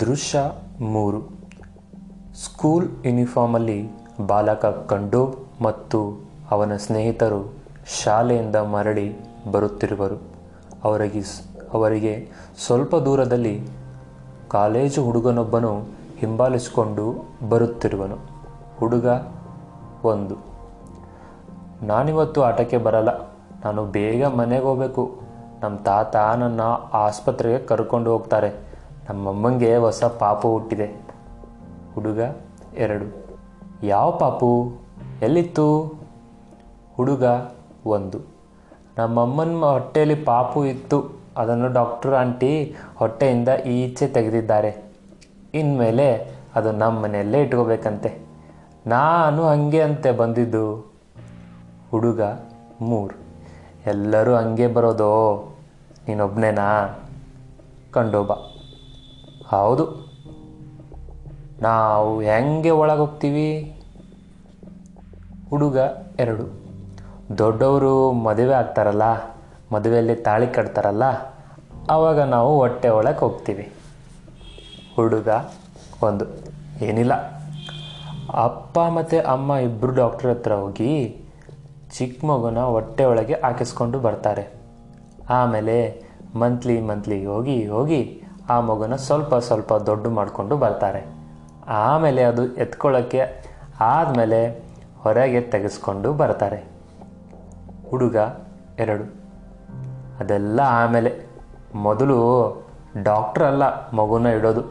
ದೃಶ್ಯ ಮೂರು. ಸ್ಕೂಲ್ ಯೂನಿಫಾರ್ಮಲ್ಲಿ ಬಾಲಕ ಕಂಡು ಮತ್ತು ಅವನ ಸ್ನೇಹಿತರು ಶಾಲೆಯಿಂದ ಮರಳಿ ಬರುತ್ತಿರುವರು. ಅವರಿಗೆ ಅವರಿಗೆ ಸ್ವಲ್ಪ ದೂರದಲ್ಲಿ ಕಾಲೇಜು ಹುಡುಗನೊಬ್ಬನು ಹಿಂಬಾಲಿಸಿಕೊಂಡು ಬರುತ್ತಿರುವನು. ಹುಡುಗ ಒಂದು, ನಾನಿವತ್ತು ಆಟಕ್ಕೆ ಬರಲ್ಲ. ನಾನು ಬೇಗ ಮನೆಗೆ ಹೋಗಬೇಕು. ನಮ್ಮ ತಾತ ನನ್ನ ಆಸ್ಪತ್ರೆಗೆ ಕರ್ಕೊಂಡು ಹೋಗ್ತಾರೆ. ನಮ್ಮಮ್ಮಂಗೆ ಹೊಸ ಪಾಪು ಹುಟ್ಟಿದೆ. ಹುಡುಗ ಎರಡು. ಯಾವ ಪಾಪು? ಎಲ್ಲಿತ್ತು? ಹುಡುಗ ಒಂದು. ನಮ್ಮಮ್ಮನ ಹೊಟ್ಟೆಯಲ್ಲಿ ಪಾಪು ಇತ್ತು. ಅದನ್ನು ಡಾಕ್ಟರ್ ಆಂಟಿ ಹೊಟ್ಟೆಯಿಂದ ಈಚೆ ತೆಗೆದಿದ್ದಾರೆ. ಇನ್ಮೇಲೆ ಅದು ನಮ್ಮ ಮನೆಯಲ್ಲೇ ಇಟ್ಕೋಬೇಕಂತೆ. ನಾನು ಹಂಗೆ ಅಂತೆ ಬಂದಿದ್ದು. ಹುಡುಗ ಮೂರು. ಎಲ್ಲರೂ ಹಂಗೆ ಬರೋದೋ? ನೀನೊಬ್ಬನೇನಾ ಕಂಡೋಬ. ಹೌದು. ನಾವು ಹೆಂಗೆ ಒಳಗೋಗ್ತೀವಿ? ಹುಡುಗ ಎರಡು. ದೊಡ್ಡವರು ಮದುವೆ ಆಗ್ತಾರಲ್ಲ, ಮದುವೆಯಲ್ಲಿ ತಾಳಿ ಕಟ್ತಾರಲ್ಲ ಆವಾಗ ನಾವು ಹೊಟ್ಟೆ ಒಳಗೆ ಹೋಗ್ತೀವಿ. ಹುಡುಗ ಒಂದು. ಏನಿಲ್ಲ. ಅಪ್ಪ ಮತ್ತು ಅಮ್ಮ ಇಬ್ಬರು ಡಾಕ್ಟ್ರ್ ಹತ್ರ ಹೋಗಿ ಚಿಕ್ಕ ಮಗುನ ಹೊಟ್ಟೆ ಒಳಗೆ ಹಾಕಿಸ್ಕೊಂಡು ಬರ್ತಾರೆ. ಆಮೇಲೆ ಮಂತ್ಲಿ ಮಂತ್ಲಿ ಹೋಗಿ ಹೋಗಿ ಆ ಮಗುನ ಸ್ವಲ್ಪ ಸ್ವಲ್ಪ ದೊಡ್ಡ ಮಾಡಿಕೊಂಡು ಬರ್ತಾರೆ. ಆಮೇಲೆ ಅದು ಎತ್ಕೊಳ್ಳೋಕ್ಕೆ ಆದಮೇಲೆ ಹೊರಗೆ ತೆಗೆಸ್ಕೊಂಡು ಬರ್ತಾರೆ. ಹುಡುಗ ಎರಡು. ಅದೆಲ್ಲ ಆಮೇಲೆ ಮೊದಲು ಡಾಕ್ಟ್ರ್ ಅಲ್ಲ ಮಗುನ ಇಡೋದು.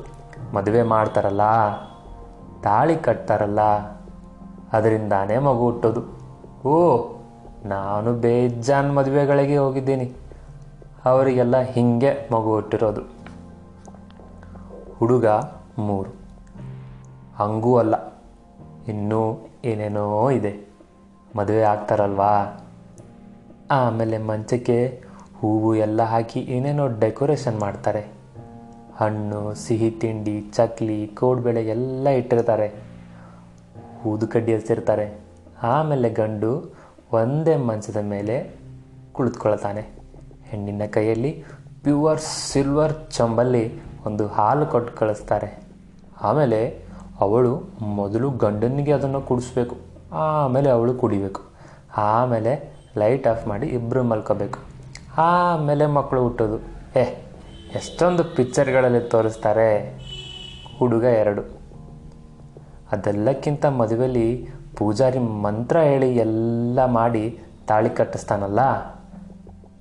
ಮದುವೆ ಮಾಡ್ತಾರಲ್ಲ, ತಾಳಿ ಕಟ್ತಾರಲ್ಲ, ಅದರಿಂದಾನೇ ಮಗು ಹುಟ್ಟೋದು. ಓ, ನಾನು ಬೇಜಾನ್ ಮದುವೆಗಳಿಗೆ ಹೋಗಿದ್ದೀನಿ. ಅವರಿಗೆಲ್ಲ ಹೀಗೆ ಮಗು ಹುಟ್ಟಿರೋದು. ಹುಡುಗ ಮೂರು. ಹಂಗೂ ಅಲ್ಲ, ಇನ್ನೂ ಏನೇನೋ ಇದೆ. ಮದುವೆ ಆಗ್ತಾರಲ್ವಾ? ಆಮೇಲೆ ಮಂಚಕ್ಕೆ ಹೂವು ಎಲ್ಲ ಹಾಕಿ ಏನೇನೋ ಡೆಕೋರೇಷನ್ ಮಾಡ್ತಾರೆ. ಹಣ್ಣು, ಸಿಹಿ ತಿಂಡಿ, ಚಕ್ಲಿ, ಕೋಡ್ಬೇಳೆ ಎಲ್ಲ ಇಟ್ಟಿರ್ತಾರೆ. ಊದು ಕಡ್ಡಿ ಹಚ್ಚಿರ್ತಾರೆ. ಆಮೇಲೆ ಗಂಡು ಒಂದೇ ಮಂಚದ ಮೇಲೆ ಕುಳಿತುಕೊಳ್ತಾನೆ. ಹೆಣ್ಣಿನ ಕೈಯಲ್ಲಿ ಪ್ಯೂವರ್ ಸಿಲ್ವರ್ ಚಂಬಲ್ಲಿ ಒಂದು ಹಾಲು ಕೊಟ್ಟು ಕಳಿಸ್ತಾರೆ. ಆಮೇಲೆ ಅವಳು ಮೊದಲು ಗಂಡನಿಗೆ ಅದನ್ನು ಕುಡಿಸ್ಬೇಕು. ಆಮೇಲೆ ಅವಳು ಕುಡಿಬೇಕು. ಆಮೇಲೆ ಲೈಟ್ ಆಫ್ ಮಾಡಿ ಇಬ್ಬರು ಮಲ್ಕೋಬೇಕು. ಆಮೇಲೆ ಮಕ್ಕಳು ಹುಟ್ಟೋದು. ಏ, ಎಷ್ಟೊಂದು ಪಿಕ್ಚರ್ಗಳಲ್ಲಿ ತೋರಿಸ್ತಾರೆ. ಹುಡುಗ ಎರಡು. ಅದೆಲ್ಲಕ್ಕಿಂತ ಮದುವೆಯಲ್ಲಿ ಪೂಜಾರಿ ಮಂತ್ರ ಹೇಳಿ ಎಲ್ಲ ಮಾಡಿ ತಾಳಿ ಕಟ್ಟಿಸ್ತಾನಲ್ಲ?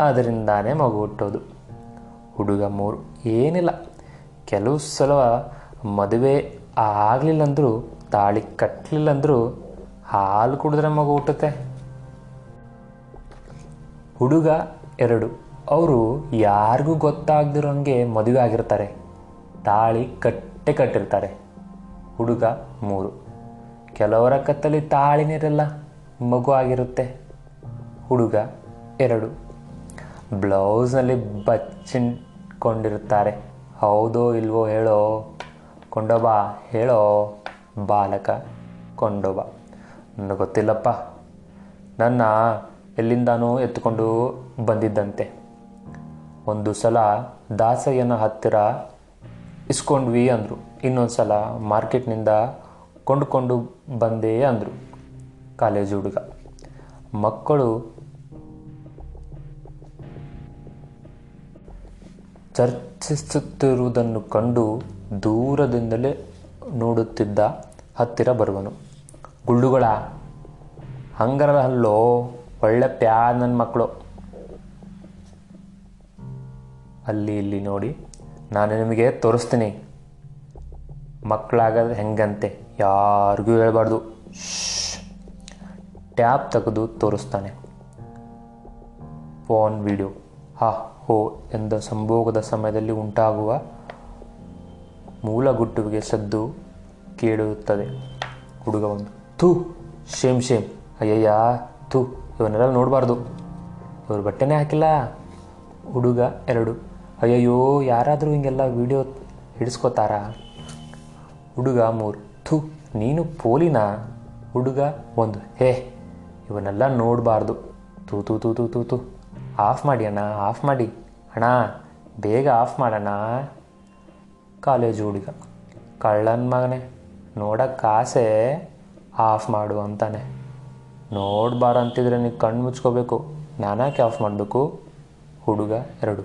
ಅದರಿಂದಾನೇ ಮಗು ಹುಟ್ಟೋದು. ಹುಡುಗ ಮೂರು. ಏನಿಲ್ಲ. ಕೆಲವು ಸಲ ಮದುವೆ ಆಗಲಿಲ್ಲಂದ್ರೂ, ತಾಳಿ ಕಟ್ಟಲಿಲ್ಲಂದರೂ ಹಾಲು ಕುಡಿದ್ರೆ ಮಗು ಹುಟ್ಟುತ್ತೆ. ಹುಡುಗ ಎರಡು. ಅವರು ಯಾರಿಗೂ ಗೊತ್ತಾಗ್ದಿರೋಂಗೆ ಮದುವೆ ಆಗಿರ್ತಾರೆ. ತಾಳಿ ಕಟ್ಟೆ ಕಟ್ಟಿರ್ತಾರೆ. ಹುಡುಗ ಮೂರು. ಕೆಲವರ ಕತ್ತಲ್ಲಿ ತಾಳಿನಿರಲ್ಲ ಮಗು ಆಗಿರುತ್ತೆ. ಹುಡುಗ ಎರಡು. ಬ್ಲೌಸ್ನಲ್ಲಿ ಬಚ್ಚಿಟ್ಕೊಂಡಿರ್ತಾರೆ. ಹೌದೋ ಇಲ್ವೋ ಹೇಳೋ ಕೊಂಡೋಬ ಹೇಳೋ, ಬಾಲಕ ಕೊಂಡೋಬ ನನಗೆ ಗೊತ್ತಿಲ್ಲಪ್ಪ. ನನ್ನ ಎಲ್ಲಿಂದಾನೂ ಎತ್ತುಕೊಂಡು ಬಂದಿದ್ದಂತೆ. ಒಂದು ಸಲ ದಾಸಯ್ಯನ ಹತ್ತಿರ ಇಸ್ಕೊಂಡ್ವಿ ಅಂದರು. ಇನ್ನೊಂದು ಸಲ ಮಾರ್ಕೆಟ್ನಿಂದ ಕೊಂಡುಕೊಂಡು ಬಂದೆ ಅಂದರು. ಕಾಲೇಜು ಹುಡುಗ. ಮಕ್ಕಳು ಚರ್ಚಿಸುತ್ತಿರುವುದನ್ನು ಕಂಡು ದೂರದಿಂದಲೇ ನೋಡುತ್ತಿದ್ದ ಹತ್ತಿರ ಬರುವನು. ಗುಳ್ಳುಗಳ ಹಂಗರಲ್ಲ ಅಲ್ಲೋ ಒಳ್ಳೆ ಪ್ಯಾ ನನ್ನ ಮಕ್ಕಳು. ಅಲ್ಲಿ ಇಲ್ಲಿ ನೋಡಿ, ನಾನು ನಿಮಗೆ ತೋರಿಸ್ತೀನಿ. ಮಕ್ಕಳಾಗೋದು ಹೆಂಗಂತೆ, ಯಾರಿಗೂ ಹೇಳ್ಬಾರ್ದು. ಟ್ಯಾಬ್ ತೆಗೆದು ತೋರಿಸ್ತಾನೆ. Phone, video. ಹಾ ಹೋ ಎಂದ ಸಂಭೋಗದ ಸಮಯದಲ್ಲಿ ಉಂಟಾಗುವ ಮೂಲಗುಟ್ಟುವಿಗೆ ಸದ್ದು ಕೇಳುತ್ತದೆ. ಹುಡುಗ ಒಂದು, ಥೂ, ಶೇಮ್ ಶೇಮ್. ಅಯ್ಯಯ್ಯ, ಥೂ, ಇವನ್ನೆಲ್ಲ ನೋಡಬಾರ್ದು. ಇವರು ಬಟ್ಟೆನೇ ಹಾಕಿಲ್ಲ. ಹುಡುಗ ಎರಡು, ಅಯ್ಯಯ್ಯೋ, ಯಾರಾದರೂ ಹಿಂಗೆಲ್ಲ ವಿಡಿಯೋ ಹಿಡಿಸ್ಕೋತಾರಾ? ಹುಡುಗ ಮೂರು, ಥೂ, ನೀನು ಪೋಲಿನಾ? ಹುಡುಗ ಒಂದು, ಹೇ, ಇವನ್ನೆಲ್ಲ ನೋಡಬಾರ್ದು. ತೂ ತೂ ತೂ ತೂ ತೂ ತೂ ಆಫ್ ಮಾಡಿ ಅಣ್ಣ, ಆಫ್ ಮಾಡಿ. ಅಣ್ಣ, ಬೇಗ ಆಫ್ ಮಾಡೋಣ ಕಾಲೇಜು ಹುಡುಗ, ಕಳ್ಳನ ಮಗನೇ ನೋಡಕ್ಕೆ ಆಸೆ, ಆಫ್ ಮಾಡು ಅಂತಾನೆ. ನೋಡ್ಬಾರ ಅಂತಿದ್ರೆ ನೀನು ಕಣ್ಣು ಮುಚ್ಕೋಬೇಕು. ನಾನಾಕೆ ಆಫ್ ಮಾಡಬೇಕು? ಹುಡುಗ ಎರಡು,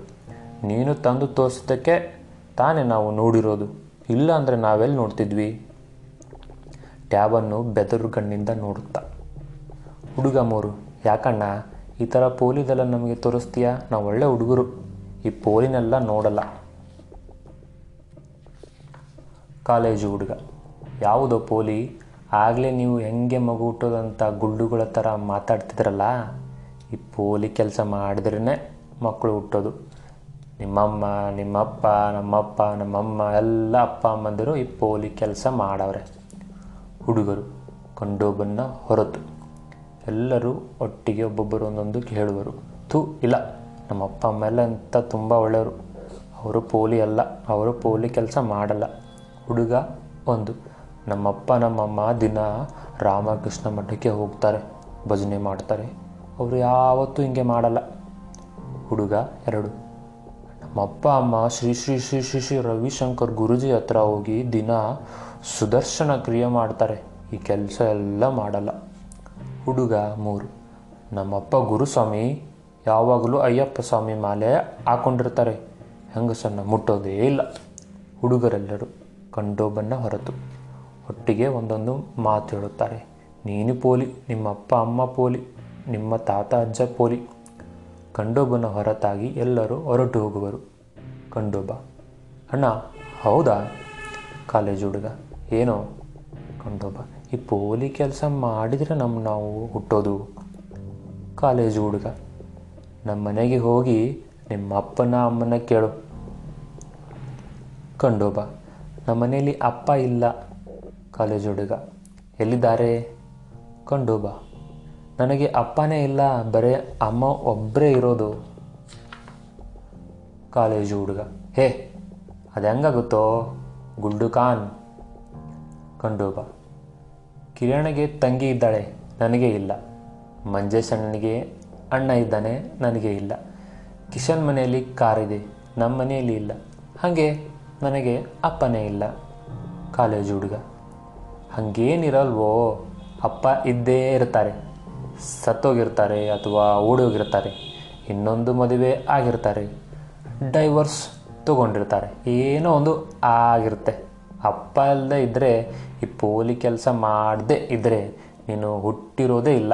ನೀನು ತಂದು ತೋರಿಸಿದ್ದಕ್ಕೆ ತಾನೇ ನಾವು ನೋಡಿರೋದು. ಇಲ್ಲ ಅಂದರೆ ನಾವೆಲ್ಲಿ ನೋಡ್ತಿದ್ವಿ? ಟ್ಯಾಬನ್ನು ಬೆದರು ಕಣ್ಣಿಂದ ನೋಡುತ್ತಾ. ಹುಡುಗ ಮೂರು, ಯಾಕಣ್ಣ? ಈ ಥರ ಪೋಲಿದೆಲ್ಲ ನಮಗೆ ತೋರಿಸ್ತೀಯಾ? ನಾವು ಒಳ್ಳೆ ಹುಡುಗರು. ಈ ಪೋಲಿನೆಲ್ಲ ನೋಡಲ್ಲ. ಕಾಲೇಜು ಹುಡುಗ. ಯಾವುದೋ ಪೋಲಿ? ಆಗಲೇ ನೀವು ಹೆಂಗೆ ಮಗು ಹುಟ್ಟೋದಂಥ ಗುಡ್ಡುಗಳ ಥರ ಮಾತಾಡ್ತಿದ್ರಲ್ಲ? ಈ ಪೋಲಿ ಕೆಲಸ ಮಾಡಿದ್ರೇ ಮಕ್ಕಳು ಹುಟ್ಟೋದು. ನಿಮ್ಮಮ್ಮ, ನಿಮ್ಮಪ್ಪ, ನಮ್ಮಪ್ಪ, ನಮ್ಮಮ್ಮ, ಎಲ್ಲ ಅಪ್ಪ ಅಮ್ಮಂದಿರು ಈ ಪೋಲಿ ಕೆಲಸ ಮಾಡವ್ರೆ. ಹುಡುಗರು, ಕಂಡೋಬನ್ನ ಹೊರತು. ಎಲ್ಲರೂ ಒಟ್ಟಿಗೆ ಒಬ್ಬೊಬ್ಬರು ಒಂದೊಂದು ಹೇಳುವರು ಥೂ ಇಲ್ಲ, ನಮ್ಮ ಅಪ್ಪ ಅಮ್ಮ ಎಲ್ಲ ಅಂತ ತುಂಬ ಒಳ್ಳೆಯವರು. ಅವರು ಪೋಲಿ ಅಲ್ಲ, ಅವರು ಪೋಲಿ ಕೆಲಸ ಮಾಡಲ್ಲ. ಹುಡುಗ ಒಂದು. ನಮ್ಮಪ್ಪ ನಮ್ಮಮ್ಮ ದಿನ ರಾಮಕೃಷ್ಣ ಮಠಕ್ಕೆ ಹೋಗ್ತಾರೆ, ಭಜನೆ ಮಾಡ್ತಾರೆ. ಅವರು ಯಾವತ್ತೂ ಹಿಂಗೆ ಮಾಡಲ್ಲ. ಹುಡುಗ ಎರಡು. ನಮ್ಮಪ್ಪ ಅಮ್ಮ, ಶ್ರೀ ಶ್ರೀ ಶ್ರೀ ಶ್ರೀ ಶ್ರೀ ರವಿಶಂಕರ್ ಗುರುಜಿ ಹತ್ರ ಹೋಗಿ ದಿನ ಸುದರ್ಶನ ಕ್ರಿಯೆ ಮಾಡ್ತಾರೆ. ಈ ಕೆಲಸ ಎಲ್ಲ ಮಾಡಲ್ಲ. ಹುಡುಗ ಮೂರು. ನಮ್ಮಪ್ಪ ಗುರುಸ್ವಾಮಿ ಯಾವಾಗಲೂ ಅಯ್ಯಪ್ಪ ಸ್ವಾಮಿ ಮಾಲೆ ಹಾಕೊಂಡಿರ್ತಾರೆ. ಹೆಂಗಸನ್ನ ಮುಟ್ಟೋದೇ ಇಲ್ಲ. ಹುಡುಗರೆಲ್ಲರೂ ಕಂಡೋಬನ್ನ ಹೊರತು. ಒಟ್ಟಿಗೆ ಒಂದೊಂದು ಮಾತು ಹೇಳುತ್ತಾರೆ. ನೀನು ಪೋಲಿ ನಿಮ್ಮ ಅಪ್ಪ ಅಮ್ಮ ಪೋಲಿ, ನಿಮ್ಮ ತಾತ ಅಜ್ಜ ಪೋಲಿ. ಕಂಡೋಬನ ಹೊರತಾಗಿ ಎಲ್ಲರೂ ಹೊರಟು ಹೋಗುವರು. ಕಂಡೋಬ ಅಣ್ಣ, ಹೌದಾ? ಕಾಲೇಜ್ ಹುಡುಗ, ಏನೋ? ಕಂಡೋಬ ಈ ಪೋಲಿ ಕೆಲಸ ಮಾಡಿದರೆ ನಮ್ಮ ನಾವು ಹುಟ್ಟೋದು. ಕಾಲೇಜು ಹುಡುಗ. ನಮ್ಮ ಮನೆಗೆ ಹೋಗಿ ನಿಮ್ಮ ಅಪ್ಪನ ಅಮ್ಮನ ಕೇಳು. ಕಂಡೋಬ ನಮ್ಮ ಮನೆಯಲ್ಲಿ ಅಪ್ಪ ಇಲ್ಲ. ಕಾಲೇಜು ಹುಡುಗ. ಎಲ್ಲಿದ್ದಾರೆ? ಕಂಡೋಬ ನನಗೆ ಅಪ್ಪನೇ ಇಲ್ಲ. ಬರೇ ಅಮ್ಮ ಒಬ್ಬರೇ ಇರೋದು. ಕಾಲೇಜು ಹುಡುಗ. ಹೇ, ಅದು ಹೆಂಗಾಗುತ್ತೋ? ಗುಂಡು ಖಾನ್. ಕಂಡೋಬ ಕಿರಣಗೆ ತಂಗಿ ಇದ್ದಾಳೆ, ನನಗೆ ಇಲ್ಲ. ಮಂಜೇಶ್ ಅಣ್ಣನಿಗೆ ಅಣ್ಣ ಇದ್ದಾನೆ, ನನಗೆ ಇಲ್ಲ. ಕಿಶನ್ ಮನೆಯಲ್ಲಿ ಕಾರಿದೆ, ನಮ್ಮ ಮನೆಯಲ್ಲಿ ಇಲ್ಲ. ಹಾಗೆ ನನಗೆ ಅಪ್ಪನೇ ಇಲ್ಲ. ಕಾಲೇಜು ಹುಡುಗ. ಹಾಗೇನಿರಲ್ವೋ, ಅಪ್ಪ ಇದ್ದೇ ಇರ್ತಾರೆ. ಸತ್ತೋಗಿರ್ತಾರೆ ಅಥವಾ ಓಡೋಗಿರ್ತಾರೆ. ಇನ್ನೊಂದು ಮದುವೆ ಆಗಿರ್ತಾರೆ. ಡೈವರ್ಸ್ ತಗೊಂಡಿರ್ತಾರೆ. ಏನೋ ಒಂದು ಆಗಿರುತ್ತೆ. ಅಪ್ಪ ಇಲ್ಲದೆ ಇದ್ದರೆ ಈ ಪೋಲಿ ಕೆಲಸ ಮಾಡದೇ ಇದ್ದರೆ ನೀನು ಹುಟ್ಟಿರೋದೇ ಇಲ್ಲ.